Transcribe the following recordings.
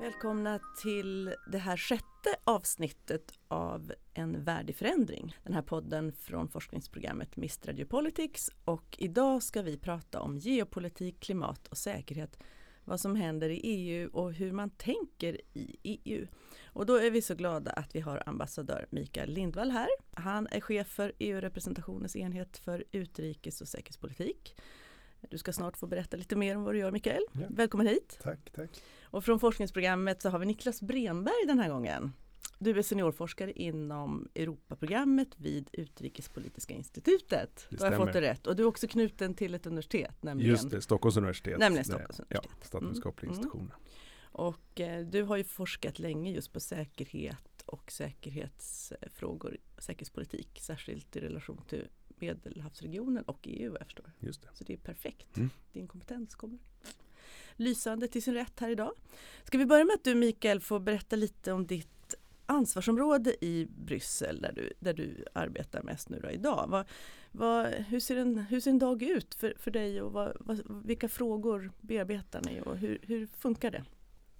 Välkomna till det här sjätte avsnittet av En värdig förändring. Den här podden från forskningsprogrammet Mr Politics. och idag ska vi prata om geopolitik, klimat och säkerhet. Vad som händer i EU och hur man tänker i EU. Och då är vi så glada att vi har ambassadör Mikael Lindvall här. Han är chef för EU-representationens enhet för utrikes och säkerhetspolitik. Du ska snart få berätta lite mer om vad du gör Mikael. Ja. Välkommen hit! Tack, tack! Och från forskningsprogrammet så har vi Niklas Bremberg den här gången. Du är seniorforskare inom Europaprogrammet vid Utrikespolitiska institutet. Det Då har jag fått det rätt. Och du är också knuten till ett universitet. Nämligen, Just det, Stockholms universitet. Nämligen Stockholms universitet. Ja, statsvetenskapliga mm. institutioner. Mm. Och eh, du har ju forskat länge just på säkerhet och säkerhetsfrågor, säkerhetspolitik, särskilt i relation till Medelhavsregionen och EU jag förstår. Just det. Så det är perfekt. Mm. Din kompetens kommer lysande till sin rätt här idag. Ska vi börja med att du Mikael får berätta lite om ditt ansvarsområde i Bryssel där du, där du arbetar mest nu då, idag. Vad, vad, hur, ser en, hur ser en dag ut för, för dig och vad, vad, vilka frågor bearbetar ni och hur, hur funkar det?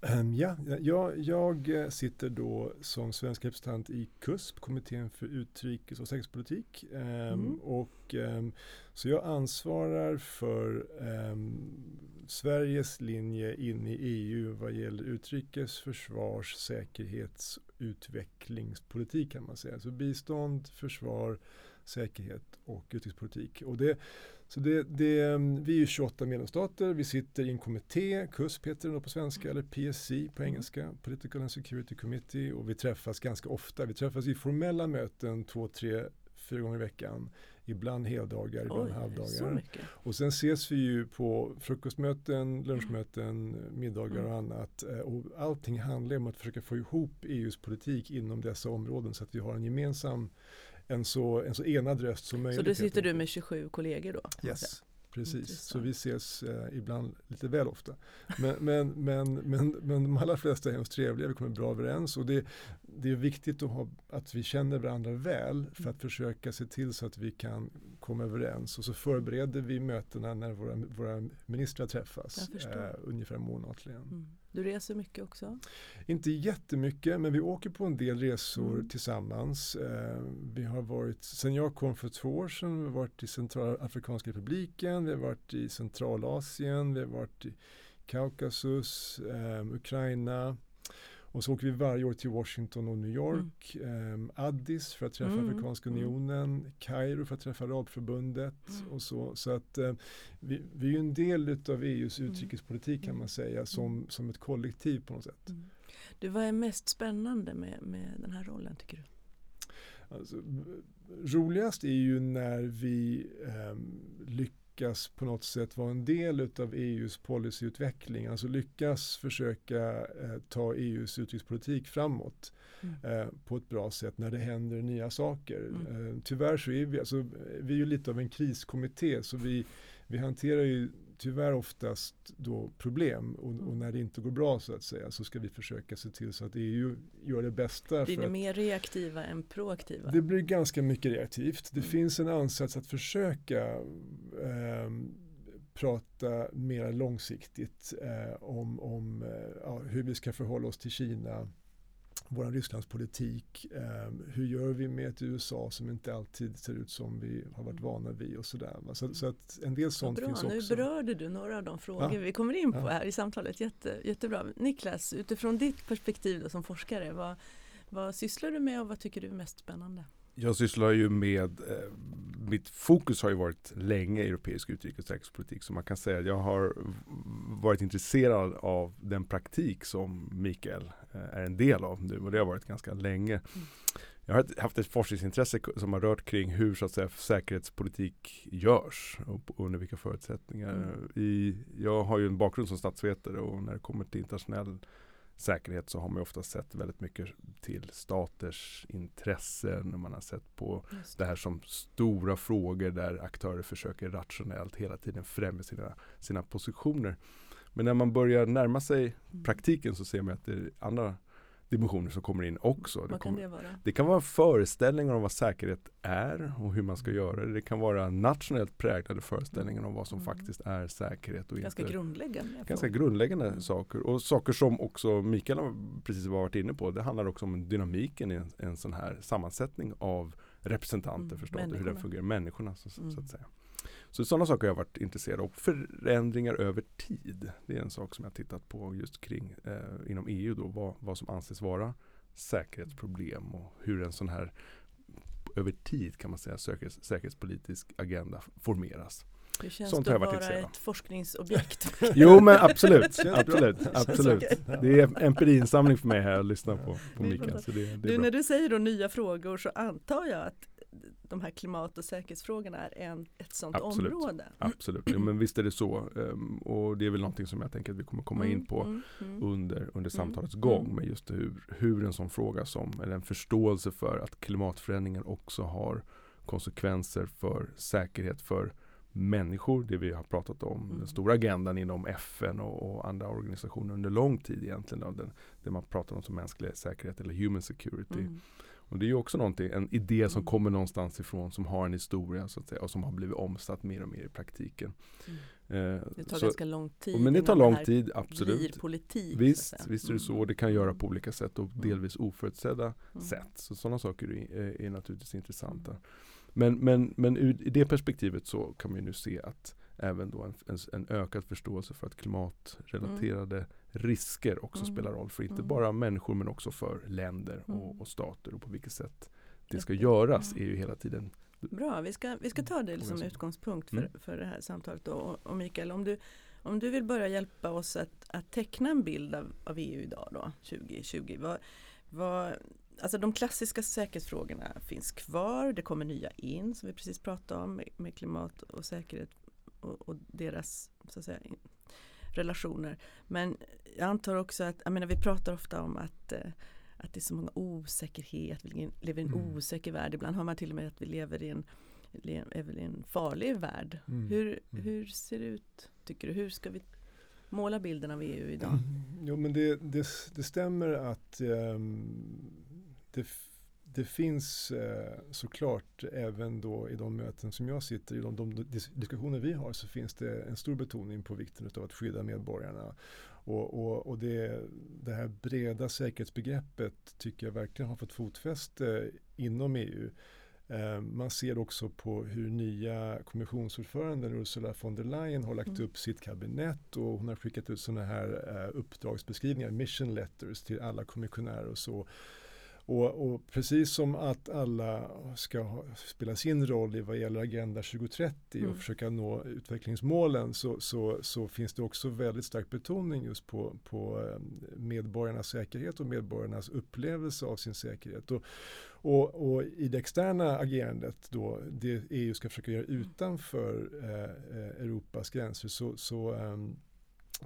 Um, ja, jag, jag, sitter då som svensk representant i KUSP, Kommittén för utrikes och säkerhetspolitik. Um, mm. och, um, så jag ansvarar för Sveriges linje in i EU vad gäller utrikes, försvars, säkerhets, utvecklingspolitik kan man säga. Så bistånd, försvar, säkerhet och utrikespolitik. Och det, så det, det, vi är 28 medlemsstater, vi sitter i en kommitté, KUSP heter den på svenska, eller PSC på engelska, Political and Security Committee och vi träffas ganska ofta. Vi träffas i formella möten två, tre, fyra gånger i veckan. Ibland heldagar, ibland Oj, halvdagar. Och sen ses vi ju på frukostmöten, lunchmöten, middagar och mm. annat. Eh, och allting handlar om att försöka få ihop EUs politik inom dessa områden så att vi har en gemensam en så, en så enad röst som möjligt. Så då sitter du med 27 kollegor då? Yes. Precis, Intressant. så vi ses eh, ibland lite väl ofta. Men, men, men, men, men de allra flesta är hemskt trevliga, vi kommer bra överens och det, det är viktigt att, ha, att vi känner varandra väl för att försöka se till så att vi kan komma överens och så förbereder vi mötena när våra, våra ministrar träffas eh, ungefär månatligen. Mm. Du reser mycket också? Inte jättemycket men vi åker på en del resor mm. tillsammans. Eh, vi har varit, sen jag kom för två år sedan, vi har varit i Centralafrikanska republiken, vi har varit i Centralasien, vi har varit i Kaukasus, eh, Ukraina, och så åker vi varje år till Washington och New York, mm. eh, Addis för att träffa mm. Afrikanska mm. unionen, Kairo för att träffa Arabförbundet mm. och så. Så att eh, vi, vi är ju en del av EUs mm. utrikespolitik kan man säga som, som ett kollektiv på något sätt. Du, vad är mest spännande med, med den här rollen tycker du? Alltså, roligast är ju när vi eh, lyckas lyckas på något sätt vara en del av EUs policyutveckling, alltså lyckas försöka eh, ta EUs utrikespolitik framåt mm. eh, på ett bra sätt när det händer nya saker. Mm. Eh, tyvärr så är vi, alltså, vi är ju lite av en kriskommitté så vi, vi hanterar ju tyvärr oftast då problem och, och, när det inte går bra så att säga så ska vi försöka se till så att EU gör det bästa. Blir ni mer reaktiva än proaktiva? Det blir ganska mycket reaktivt. Det mm. finns en ansats att försöka eh, prata mer långsiktigt eh, om, om eh, ja, hur vi ska förhålla oss till Kina vår Rysslandspolitik. Eh, hur gör vi med ett USA som inte alltid ser ut som vi har varit mm. vana vid och sådär. Så, så att en del sånt bra, finns också. Nu berörde du några av de frågor ja. vi kommer in på ja. här i samtalet. Jätte, jättebra. Niklas, utifrån ditt perspektiv som forskare, vad, vad sysslar du med och vad tycker du är mest spännande? Jag sysslar ju med, eh, mitt fokus har ju varit länge europeisk utrikes och säkerhetspolitik. Så man kan säga att jag har varit intresserad av den praktik som Mikael eh, är en del av nu och det har varit ganska länge. Mm. Jag har haft ett forskningsintresse som har rört kring hur så att säga, säkerhetspolitik görs och under vilka förutsättningar. Mm. I, jag har ju en bakgrund som statsvetare och när det kommer till internationell säkerhet så har man ofta sett väldigt mycket till staters intressen. Man har sett på det. det. här som stora frågor där aktörer försöker rationellt hela tiden främja sina, sina positioner. Men när man börjar närma sig mm. praktiken så ser man att det är andra dimensioner som kommer in också. Vad det, kan kommer, det vara? det kan vara föreställningar om vad säkerhet är och hur man ska göra det. Det kan vara nationellt präglade föreställningar om vad som Mm. faktiskt är säkerhet och Ganska inte. grundläggande. Ganska grundläggande Mm. saker och saker som också Mikael har precis varit inne på. Det handlar också om dynamiken i en, en sån här sammansättning av representanter Mm, för staten, hur den fungerar, människorna så, så Mm. att säga. Så sådana saker har jag varit intresserad av. Förändringar över tid. Det är en sak som jag tittat på just kring eh, inom EU då, vad, vad som anses vara säkerhetsproblem och hur en sån här över tid kan man säga säkerhets, säkerhetspolitisk agenda formeras. Hur känns Sånt det har att jag varit vara intresserad av. ett forskningsobjekt? Jo men absolut, absolut, absolut. Det är empirinsamling för mig här att lyssna på, på Det Mikael. Så det, det är Du, bra. när du säger då nya frågor så antar jag att de här klimat och säkerhetsfrågorna är en, ett sånt Absolut. område. Absolut, jo, men visst är det så. Ehm, och det är väl någonting som jag tänker att vi kommer komma in Mm, på mm, mm. under, under samtalets Mm. gång Mm. med just hur, hur en sån fråga som, eller en förståelse för att klimatförändringen också har konsekvenser för säkerhet för människor, det vi har pratat om, Mm. den stora agendan inom FN och, och andra organisationer under lång tid egentligen, den, det man pratar om som mänsklig säkerhet eller human security. Mm. Och det är ju också någonting, en idé som Mm. kommer någonstans ifrån som har en historia så att säga och som har blivit omsatt mer och mer i praktiken. Mm. Eh, Det tar så- ganska lång tid men det tar lång här tid, blir absolut. politik. Visst, visst är det så. Mm. Och det kan göra Mm. på olika sätt och Mm. delvis oförutsedda Mm. sätt. Så sådana saker är, är, naturligtvis intressanta. Mm. Men, men, men i det perspektivet så kan vi nu se att även då en, en, en ökad förståelse för att klimatrelaterade risker också Mm. spelar roll för inte Mm. bara människor men också för länder och, Mm. och stater och på vilket sätt det ska göras Mm. är ju hela tiden Bra, vi ska, vi ska ta det som Fråga som- utgångspunkt för, Mm. för det här samtalet. Då. Och, och Mikael, om du, om du vill börja hjälpa oss att, att teckna en bild av, av EU idag då, 2020. Vad, vad, alltså de klassiska säkerhetsfrågorna finns kvar, det kommer nya in som vi precis pratade om med, med klimat och säkerhet och, och deras så att säga, relationer. Men jag antar också att, jag menar vi pratar ofta om att eh, att det är så många osäkerhet, vi lever i en Mm. osäker värld. Ibland har man till och med att vi lever i en, le- är väl i en farlig värld. Mm. Hur, Mm. hur ser det ut, tycker du? Hur ska vi måla bilden av EU idag? Mm. Jo men det, det, det stämmer att ehm, det, det finns eh, såklart även då i de möten som jag sitter i, de, de dis- diskussioner vi har så finns det en stor betoning på vikten av att skydda medborgarna. Och, och, och det, det här breda säkerhetsbegreppet tycker jag verkligen har fått fotfäste inom EU. Eh, Man ser också på hur nya kommissionsordföranden Ursula von der Leyen har lagt Mm. upp sitt kabinett och hon har skickat ut sådana här eh, uppdragsbeskrivningar, mission letters till alla kommissionärer och så. Och, och precis som att alla ska ha, spela sin roll i vad gäller Agenda 2030 Mm. och försöka nå utvecklingsmålen så, så, så finns det också väldigt stark betoning just på, på eh, medborgarnas säkerhet och medborgarnas upplevelse av sin säkerhet. Och, och, och i det externa agerandet då, det EU ska försöka göra utanför eh, eh, Europas gränser så, så ehm,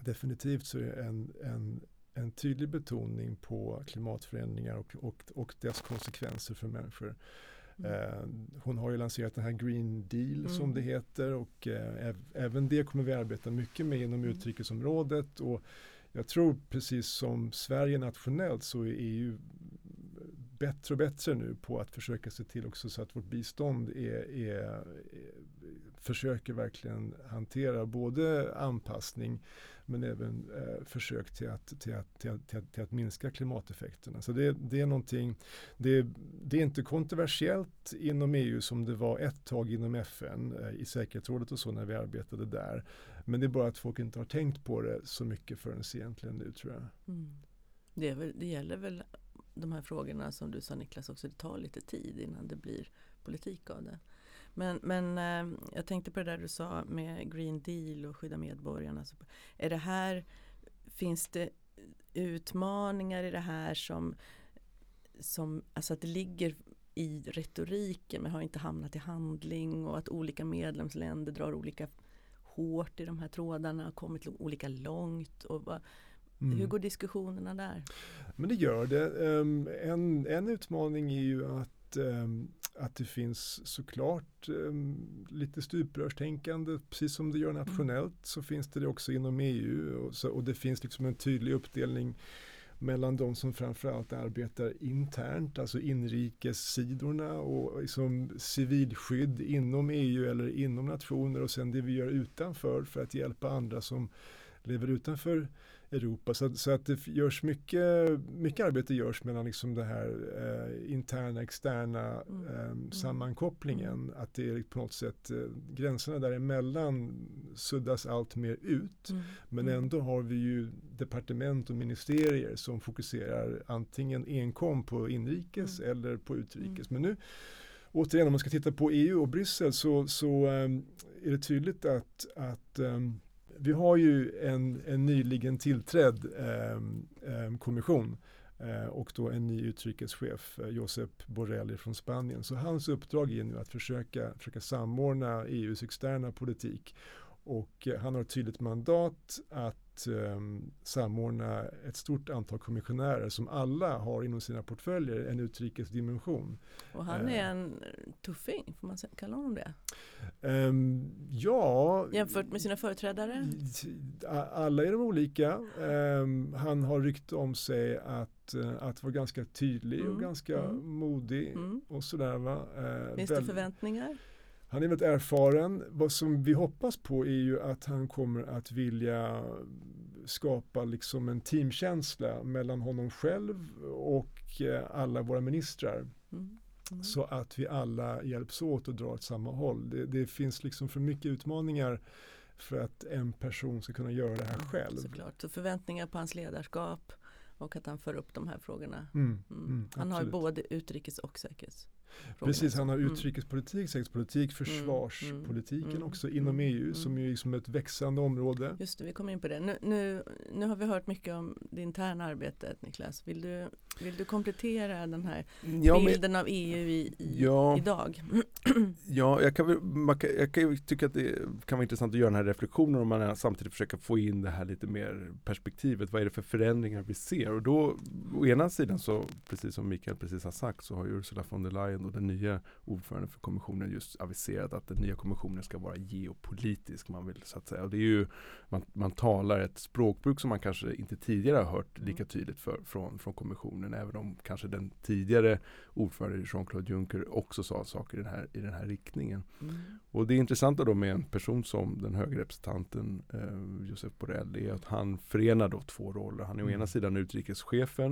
definitivt så är det en, en, en tydlig betoning på klimatförändringar och, och, och dess konsekvenser för människor. Mm. Eh, hon har ju lanserat den här Green Deal Mm. som det heter och eh, äv- även det kommer vi arbeta mycket med inom Mm. utrikesområdet och jag tror precis som Sverige nationellt så är EU bättre och bättre nu på att försöka se till också så att vårt bistånd är, är, är, försöker verkligen hantera både anpassning men även eh, försök till att, till, att, till, att, till, att, till att minska klimateffekterna. Så det, det är någonting, det, det är inte kontroversiellt inom EU som det var ett tag inom FN eh, i säkerhetsrådet och så när vi arbetade där. Men det är bara att folk inte har tänkt på det så mycket förrän egentligen nu tror jag. Mm. Det, är väl, det gäller väl de här frågorna som du sa Niklas också, det tar lite tid innan det blir politik av det. Men, men eh, jag tänkte på det där du sa med Green Deal och skydda medborgarna. Är det här, finns det utmaningar i det här som, som alltså att det ligger i retoriken men har inte hamnat i handling och att olika medlemsländer drar olika hårt i de här trådarna och kommit olika långt. Och vad, Mm. Hur går diskussionerna där? Men det gör det. Um, en, en utmaning är ju att, um, att det finns såklart um, lite stuprörstänkande. Precis som det gör nationellt så finns det det också inom EU. Och, så, och det finns liksom en tydlig uppdelning mellan de som framförallt arbetar internt, alltså inrikessidorna och liksom civilskydd inom EU eller inom nationer och sen det vi gör utanför för att hjälpa andra som lever utanför Europa. Så, så, att det görs mycket, mycket arbete görs mellan liksom det här eh, interna externa mm. eh, sammankopplingen. Mm. Att det är på något sätt eh, gränserna däremellan suddas allt mer ut. Mm. Men mm. ändå har vi ju departement och ministerier som fokuserar antingen enkom på inrikes mm. eller på utrikes. Mm. Men nu återigen om man ska titta på EU och Bryssel så, så um, är det tydligt att, att um, vi har ju en, en nyligen tillträdd eh, kommission eh, och då en ny utrikeschef, eh, Josep Borrell från Spanien. Så hans uppdrag är nu att försöka, försöka samordna EUs externa politik och eh, han har ett tydligt mandat att att um, samordna ett stort antal kommissionärer som alla har inom sina portföljer en utrikes dimension. Och han är uh, en tuffing, får man kalla honom det? Um, ja. Jämfört med sina företrädare? Alla är de olika. Um, han har rykte om sig att, uh, att vara ganska tydlig mm. och ganska mm. modig mm. och sådär. Va? Uh, Finns det förväntningar? Han är väldigt erfaren. Vad som vi hoppas på är ju att han kommer att vilja skapa liksom en teamkänsla mellan honom själv och eh, alla våra ministrar. Mm. Mm. Så att vi alla hjälps åt och drar åt samma håll. Det, det, finns liksom för mycket utmaningar för att en person ska kunna göra det här själv. Såklart, så förväntningar på hans ledarskap och att han för upp de här frågorna. Mm. mm. mm han har både utrikes och säkerhets Precis, han har mm. utrikespolitik, säkerhetspolitik, mm, försvarspolitiken mm. också inom EU som är liksom ett växande område. Just det, vi kommer in på det. Nu, nu, nu har vi hört mycket om det interna arbetet Niklas. Vill du, vill du komplettera den här ja, bilden men, av EU i, i, ja, idag? ja, jag kan, man kan, jag kan tycka att det kan vara intressant att göra den här reflektionen om man samtidigt försöker få in det här lite mer perspektivet. Vad är det för förändringar vi ser? Och då, å ena sidan så, precis som Mikael precis har sagt, så har Ursula von der Leyen och den nya ordföranden för kommissionen just aviserat att den nya kommissionen ska vara geopolitisk. Man vill så att säga. Och det är ju, man, man talar ett språkbruk som man kanske inte tidigare har hört lika mm. tydligt för, från, från kommissionen. Även om kanske den tidigare ordföranden Jean-Claude Juncker också sa saker i den här, i den här riktningen. Mm. Och det intressanta då med en person som den höga representanten eh, Josep Borrell är att han förenar då två roller. Han är mm. å ena sidan utrikeschefen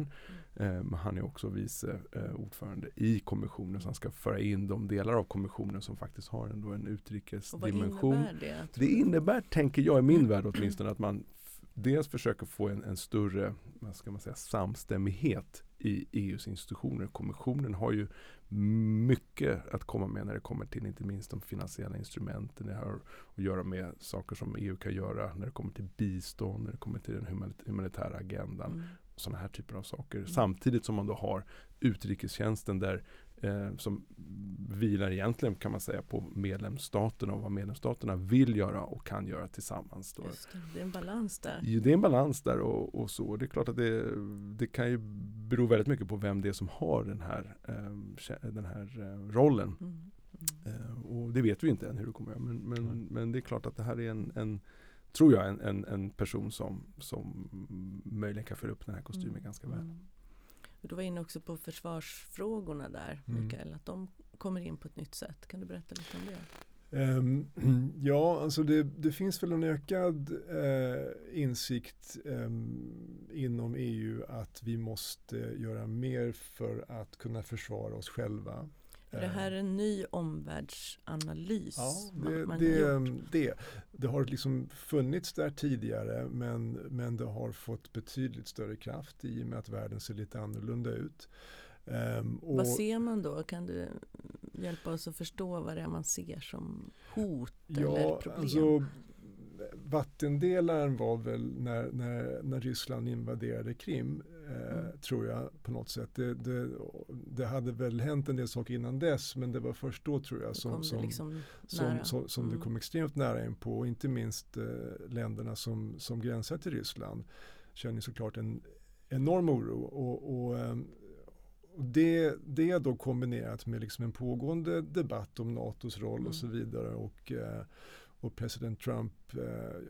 mm. eh, men han är också vice eh, ordförande i kommissionen så han ska föra in de delar av kommissionen som faktiskt har ändå en utrikesdimension. Vad innebär det? Det innebär, tänker jag i min värld åtminstone, att man dels försöker få en, en större vad ska man säga, samstämmighet i EUs institutioner. Kommissionen har ju mycket att komma med när det kommer till inte minst de finansiella instrumenten. Det har att göra med saker som EU kan göra när det kommer till bistånd, när det kommer till den humanitära agendan. Mm. Sådana här typer av saker. Mm. Samtidigt som man då har utrikestjänsten där eh, som vilar egentligen kan man säga på medlemsstaterna och vad medlemsstaterna vill göra och kan göra tillsammans. Då. Det, det, är en balans där. Det är en balans där och, och så. Det är klart att det, det, kan ju bero väldigt mycket på vem det är som har den här, eh, den här eh, rollen. Mm. Mm. Eh, och det vet vi inte än hur det kommer att men, men, mm. men det är klart att det här är en, en tror jag, en, en, en, person som, som möjligen kan föra upp den här kostymen mm. ganska väl. Mm. Du var inne också på försvarsfrågorna där, mm. Mikael, att de kommer in på ett nytt sätt. Kan du berätta lite om det? Um, ja, alltså det, det, finns väl en ökad uh, insikt um, inom EU att vi måste göra mer för att kunna försvara oss själva. Det här är en ny omvärldsanalys. Ja, det, man det, det, det, har liksom funnits där tidigare men, men det har fått betydligt större kraft i och med att världen ser lite annorlunda ut. Um, vad ser man då? Kan du hjälpa oss att förstå vad det är man ser som hot ja, eller problem? Alltså, vattendelaren var väl när, när, när Ryssland invaderade Krim, eh, mm. tror jag på något sätt. Det, det, det, hade väl hänt en del saker innan dess men det var först då tror jag som, som, liksom som, som, som mm. det kom extremt nära in på. Inte minst eh, länderna som, som gränsar till Ryssland känner såklart en enorm oro. Och, och, eh, det, det då kombinerat med liksom en pågående debatt om NATOs roll mm. och så vidare. Och, eh, och president Trump eh,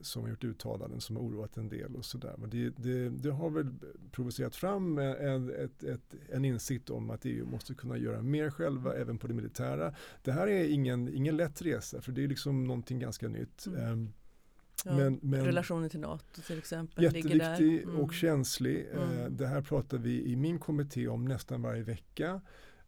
som har gjort uttalanden som har oroat en del och sådär. Men det, det, det, har väl provocerat fram en, ett, ett, en insikt om att EU måste kunna göra mer själva även på det militära. Det här är ingen, ingen lätt resa för det är liksom någonting ganska nytt. Mm. Um, Ja, men, men, relationen till NATO till exempel. Jätteviktig mm. och känslig. Mm. Eh, det här pratar vi i min kommitté om nästan varje vecka.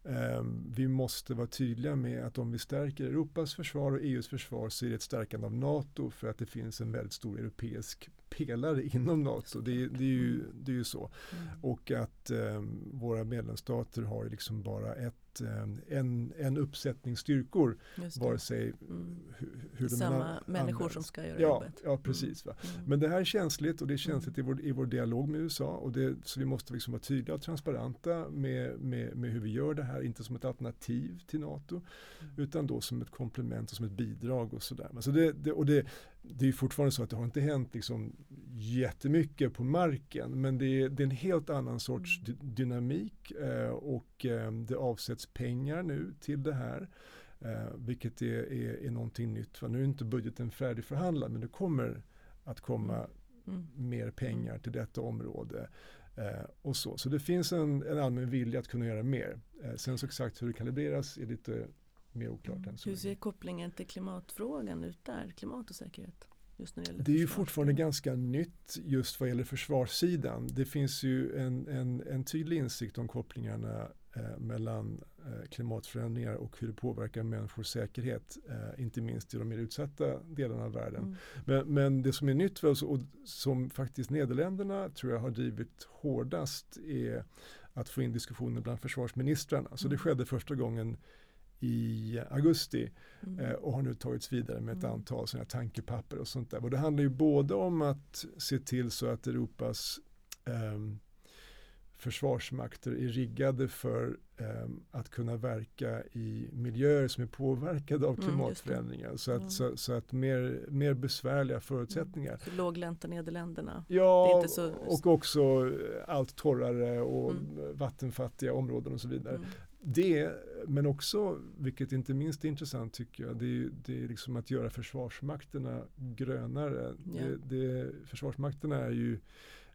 Ehm, vi måste vara tydliga med att om vi stärker Europas försvar och EUs försvar så är det ett stärkande av NATO för att det finns en väldigt stor europeisk pelare inom NATO. Det, det, är, ju, det är ju så. Mm. Och att um, våra medlemsstater har liksom bara ett um, en, en uppsättning styrkor. Vare sig mm. hur, hur Samma människor används. som ska göra ja, jobbet. Ja, precis. Mm. Men det här är känsligt och det är känsligt mm. i, vår, i vår dialog med USA. Och det, så vi måste liksom vara tydliga och transparenta med, med, med hur vi gör det här. Inte som ett alternativ till NATO. Mm. Utan då som ett komplement och som ett bidrag och sådär. Så det, det, och det, det är fortfarande så att det har inte hänt liksom jättemycket på marken men det är, det är en helt annan sorts mm. dynamik eh, och eh, det avsätts pengar nu till det här. Eh, vilket är, är, är någonting nytt. För nu är inte budgeten färdigförhandlad men det kommer att komma mm. mm. mer pengar till detta område. Eh, och så. så det finns en, en allmän vilja att kunna göra mer. Eh, sen så exakt hur det kalibreras är lite mer oklart mm. än så. Hur ser kopplingen till klimatfrågan ut där? Klimat och säkerhet? Just när det, det är ju fortfarande ganska nytt just vad gäller försvarssidan. Det finns ju en, en, en tydlig insikt om kopplingarna eh, mellan eh, klimatförändringar och hur det påverkar människors säkerhet. Eh, inte minst i de mer utsatta delarna av världen. Mm. Men, men, det som är nytt för oss och som faktiskt Nederländerna tror jag har drivit hårdast är att få in diskussioner bland försvarsministrarna. Så det mm. skedde första gången i augusti mm. eh, och har nu tagits vidare med ett mm. antal sådana tankepapper och sånt där. Och det handlar ju både om att se till så att Europas eh, försvarsmakter är riggade för eh, att kunna verka i miljöer som är påverkade av mm, klimatförändringar. Mm, så, att, mm. så, så, att mer, mer besvärliga förutsättningar. Mm. Låglänta Nederländerna. Ja, så... och också allt torrare och vattenfattiga områden och så vidare. Mm det, men också, vilket inte minst är intressant tycker jag, det är, det är liksom att göra försvarsmakterna grönare. Ja. Det, det, försvarsmakterna är ju,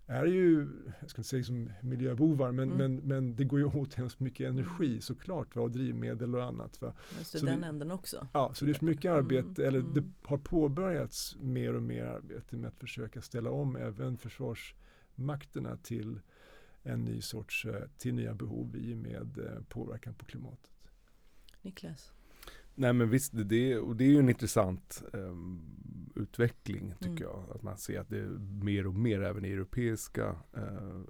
är ju, jag ska inte säga liksom miljöbovar, men, mm. men, men det går ju åt hemskt mycket energi mm. såklart, va, och drivmedel och annat. Va. Så, så den det, änden också? Ja, så det är mycket arbete, mm. eller det mm. har påbörjats mer och mer arbete med att försöka ställa om även försvarsmakterna till en ny sorts, eh, till nya behov i och med eh, påverkan på klimatet. Niklas? Nej men visst, det, och det är ju en intressant um, utveckling tycker mm. jag. Att man ser att det är mer och mer även i europeiska uh,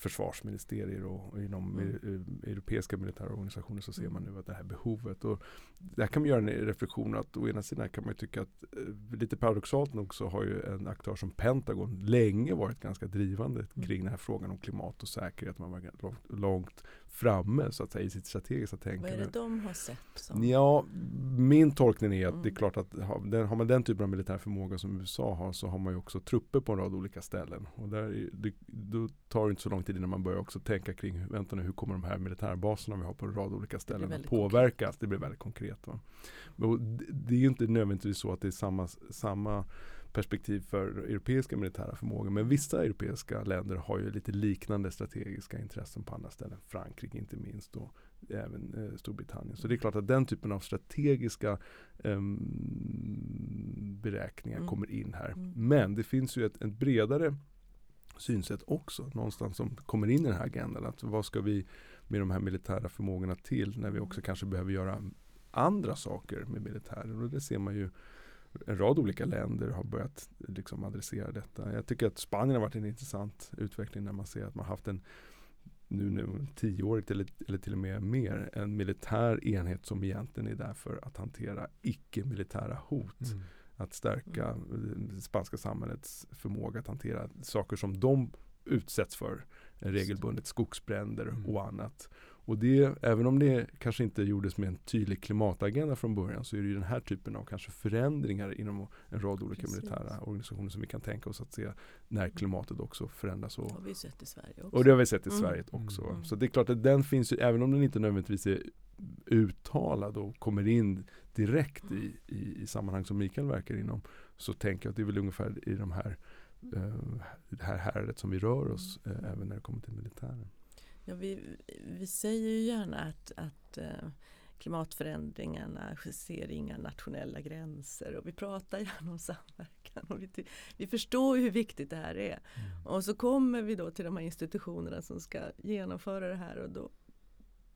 försvarsministerier och inom mm. europeiska militära organisationer så ser man mm. nu att det här behovet. Och där kan man göra en reflektion att å ena sidan kan man tycka att eh, lite paradoxalt nog så har ju en aktör som Pentagon länge varit ganska drivande mm. kring den här frågan om klimat och säkerhet. Man var långt, långt framme så att säga i sitt strategiska tänkande. Vad är det de har sett? Som? Ja, min tolkning är att mm. det är klart att har, man den typen av militär förmåga som USA har så har man ju också trupper på en rad olika ställen. Och där, det, då tar det inte så lång tid innan man börjar också tänka kring vänta nu, hur kommer de här militärbaserna vi har på en rad olika ställen att påverkas. Konkret. Det blir väldigt konkret. Va? Men det är ju inte nödvändigtvis så att det är samma, samma perspektiv för europeiska militära förmågor. Men vissa europeiska länder har ju lite liknande strategiska intressen på andra ställen. Frankrike inte minst och även eh, Storbritannien. Så det är klart att den typen av strategiska eh, beräkningar mm. kommer in här. Mm. Men det finns ju ett, ett bredare synsätt också någonstans som kommer in i den här agendan. Att vad ska vi med de här militära förmågorna till när vi också kanske behöver göra andra saker med militären. Och det ser man ju en rad olika länder har börjat liksom adressera detta. Jag tycker att Spanien har varit en intressant utveckling när man ser att man haft en nu, nu tioårigt eller, eller till och med mer en militär enhet som egentligen är där för att hantera icke-militära hot. Mm. Att stärka mm. det spanska samhällets förmåga att hantera saker som de utsätts för regelbundet, skogsbränder mm. och annat. Och det, även om det kanske inte gjordes med en tydlig klimatagenda från början så är det ju den här typen av kanske förändringar inom en rad olika Precis. militära organisationer som vi kan tänka oss att se när klimatet också förändras. Och, Det har vi sett i Sverige också. och det har vi sett i Mm. Sverige också. Mm. Så det är klart att den finns ju, även om den inte nödvändigtvis är uttalad och kommer in direkt i, i, i sammanhang som Mikael verkar inom. Så tänker jag att det är väl ungefär i de här, eh, det här häradet som vi rör oss eh, även när det kommer till militären. Ja, vi, vi säger ju gärna att, att eh, klimatförändringarna ser inga nationella gränser och vi pratar gärna om samverkan. Och vi, vi förstår hur viktigt det här är. Och så kommer vi då till de här institutionerna som ska genomföra det här och då,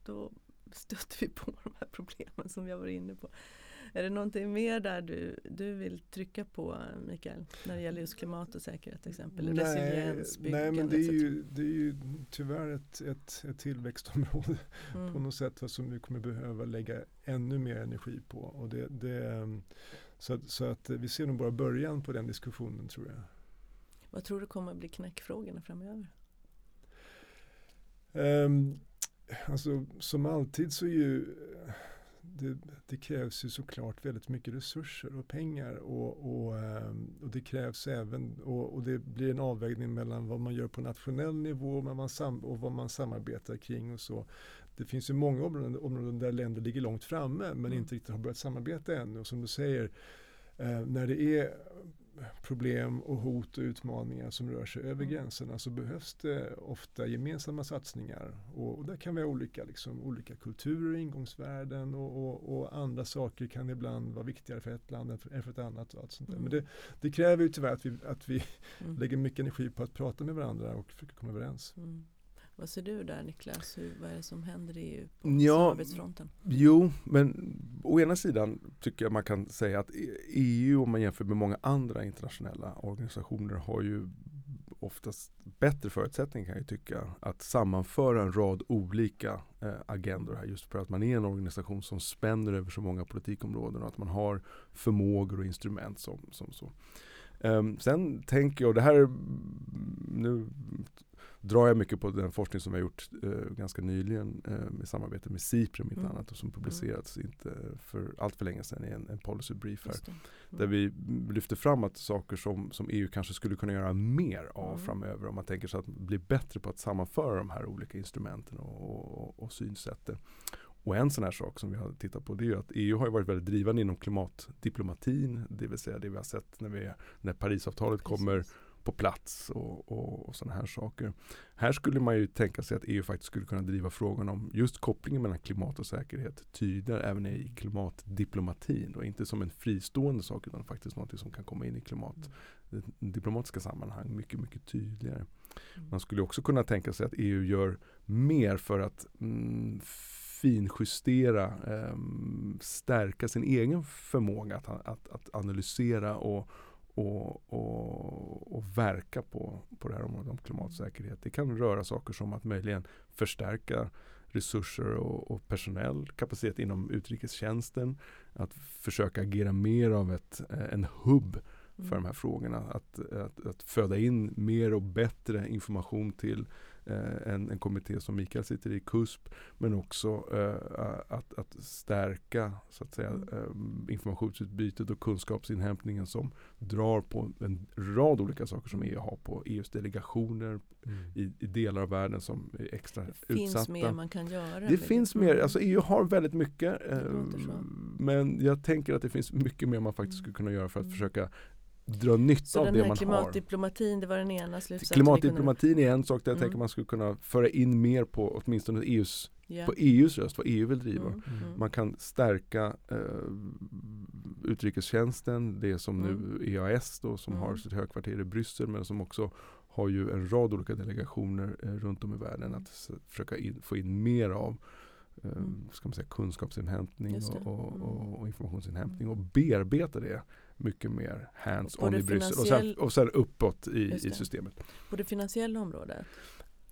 då stöter vi på de här problemen som vi har varit inne på. Är det någonting mer där du, du vill trycka på Mikael? När det gäller just klimat och säkerhet till exempel? Nej, nej men det är ju, det är ju tyvärr ett, ett, ett tillväxtområde på mm. något sätt som vi kommer behöva lägga ännu mer energi på. Och det, det, ehm, så, att, så att vi ser nog bara början på den diskussionen tror jag. Vad tror du kommer att bli knäckfrågorna framöver? Um, alltså, som alltid så är ju det, det krävs ju såklart väldigt mycket resurser och pengar och, och, ehm, och det krävs även och, och det blir en avvägning mellan vad man gör på nationell nivå och vad man samarbetar kring och så. Det finns ju många områden, områden där länder ligger långt framme men Mm. inte riktigt har börjat samarbeta ännu och som du säger eh, när det är problem och hot och utmaningar som rör sig över Mm. gränserna så behövs det ofta gemensamma satsningar. Och, och där kan vi ha olika, liksom, olika kulturer, ingångsvärden och, och, och andra saker kan ibland vara viktigare för ett land än för, än för ett annat. Och allt sånt där. Mm. Men det, det kräver ju tyvärr att vi, att vi Mm. lägger mycket energi på att prata med varandra och försöka komma överens. Mm. Vad ser du där Niklas? Hur, vad är det som händer i EU på Ja, samarbetsfronten? Jo, men å ena sidan tycker jag man kan säga att EU om man jämför med många andra internationella organisationer har ju oftast bättre förutsättningar kan jag tycka att sammanföra en rad olika eh, agendor här just för att man är en organisation som spänner över så många politikområden och att man har förmågor och instrument som, som så. Ehm, sen tänker jag, det här nu drar jag mycket på den forskning som har gjort eh, ganska nyligen eh, i samarbete med SIPRI om inte Mm. annat och som publicerats inte för allt för länge sedan i en, en policy brief här. Mm. Där vi lyfter fram att saker som, som EU kanske skulle kunna göra mer av Mm. framöver om man tänker sig att bli bättre på att sammanföra de här olika instrumenten och, och, och synsätten. Och en sån här sak som vi har tittat på det är ju att EU har varit väldigt drivande inom klimatdiplomatin. Det vill säga det vi har sett när, vi, när Parisavtalet kommer Precis. På plats och, och, och sådana här saker. Här skulle man ju tänka sig att EU faktiskt skulle kunna driva frågan om just kopplingen mellan klimat och säkerhet tydligare även i klimatdiplomatin och inte som en fristående sak utan faktiskt något som kan komma in i klimat diplomatiska sammanhang mycket, mycket tydligare. Mm. Man skulle också kunna tänka sig att EU gör mer för att mm, finjustera, ehm, stärka sin egen förmåga att, att, att analysera och, och, och, och verka på, på det här området om klimatsäkerhet. Det kan röra saker som att möjligen förstärka resurser och, och personell kapacitet inom utrikestjänsten. Att försöka agera mer av ett, eh, en hubb Mm. för de här frågorna. Att, att, att föda in mer och bättre information till en, en kommitté som Mikael sitter i, KUSP, men också eh, att, att stärka så att säga, Mm. eh, informationsutbytet och kunskapsinhämtningen som drar på en rad olika saker som EU har på EUs delegationer i, i delar av världen som är extra Det finns utsatta. mer man kan göra. Det finns Mm. mer, alltså EU har väldigt mycket. Eh, men jag tänker att det finns mycket mer man faktiskt Mm. skulle kunna göra för att Mm. försöka dra nytta Så av det man har. klimatdiplomatin, det var den ena slutsatsen. Klimatdiplomatin är en sak där jag Mm. tänker man skulle kunna föra in mer på åtminstone EUs, Ja. på EUs röst, vad EU vill driva. Mm, mm. Man kan stärka eh, utrikestjänsten, det som Mm. nu EAS då som Mm. har sitt högkvarter i Bryssel men som också har ju en rad olika delegationer eh, runt om i världen att försöka in, få in mer av eh, Mm. ska man säga, kunskapsinhämtning och, och, Mm. och, och informationsinhämtning och bearbeta det mycket mer hands På on det i Bryssel och sen, och sen uppåt i, i systemet. På det finansiella området.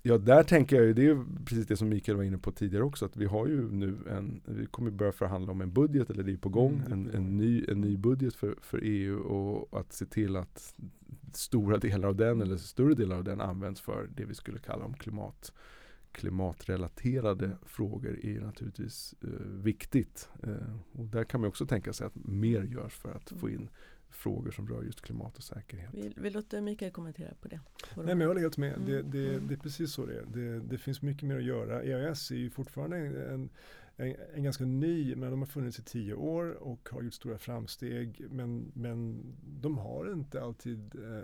Ja, där tänker jag ju, det är ju precis det som Mikael var inne på tidigare också, att vi har ju nu en, vi kommer börja förhandla om en budget, eller det är på gång, Mm, är en, gång. en, ny, en ny budget för, för EU och att se till att stora delar av den, eller större delar av den används för det vi skulle kalla om klimat klimatrelaterade frågor är naturligtvis eh, viktigt. Eh, och där kan man också tänka sig att mer görs för att få in frågor som rör just klimat och säkerhet. Vi, vi låter Mikael kommentera på det. Nej, men jag håller helt med. Mm. Det, det, Mm. det är precis så det är. Det, det finns mycket mer att göra. EAS är ju fortfarande en, en, en ganska ny, men de har funnits i tio år och har gjort stora framsteg. Men, men de har inte alltid eh,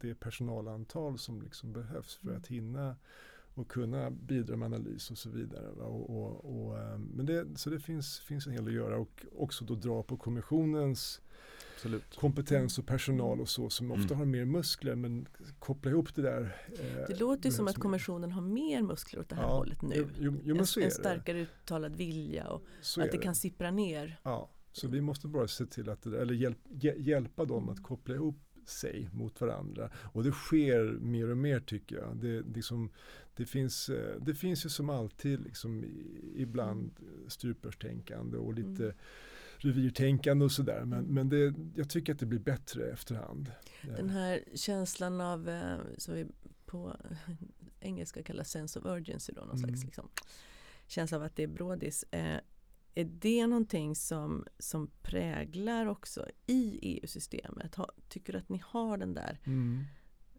det personalantal som liksom behövs för Mm. att hinna och kunna bidra med analys och så vidare. Och, och, och, eh, men det, så det finns, finns en hel del att göra och också då dra på kommissionens Absolut. kompetens och personal och så som ofta Mm. har mer muskler men koppla ihop det där. eh, Det låter ju som att mer. kommissionen har mer muskler åt det här Ja, hållet nu. Jo, jo, en, men så är en det. starkare uttalad vilja och Så att är det kan sippra ner. Ja, så vi måste bara se till att, det där- eller hjälp, hj- hjälpa dem Mm. att koppla ihop sig mot varandra. Och det sker mer och mer tycker jag. Det, liksom, det, finns, eh, det finns ju som alltid liksom, ibland styrpörstänkande och lite Mm. revirtänkande och sådär. Men, men det, jag tycker att det blir bättre efterhand. Den här känslan av, eh, som vi på engelska kallar sense of urgency då, någon Mm. slags liksom, känsla av att det är brådis. Eh, är det någonting som, som präglar också i EU-systemet? Tycker du att ni har den där, Mm.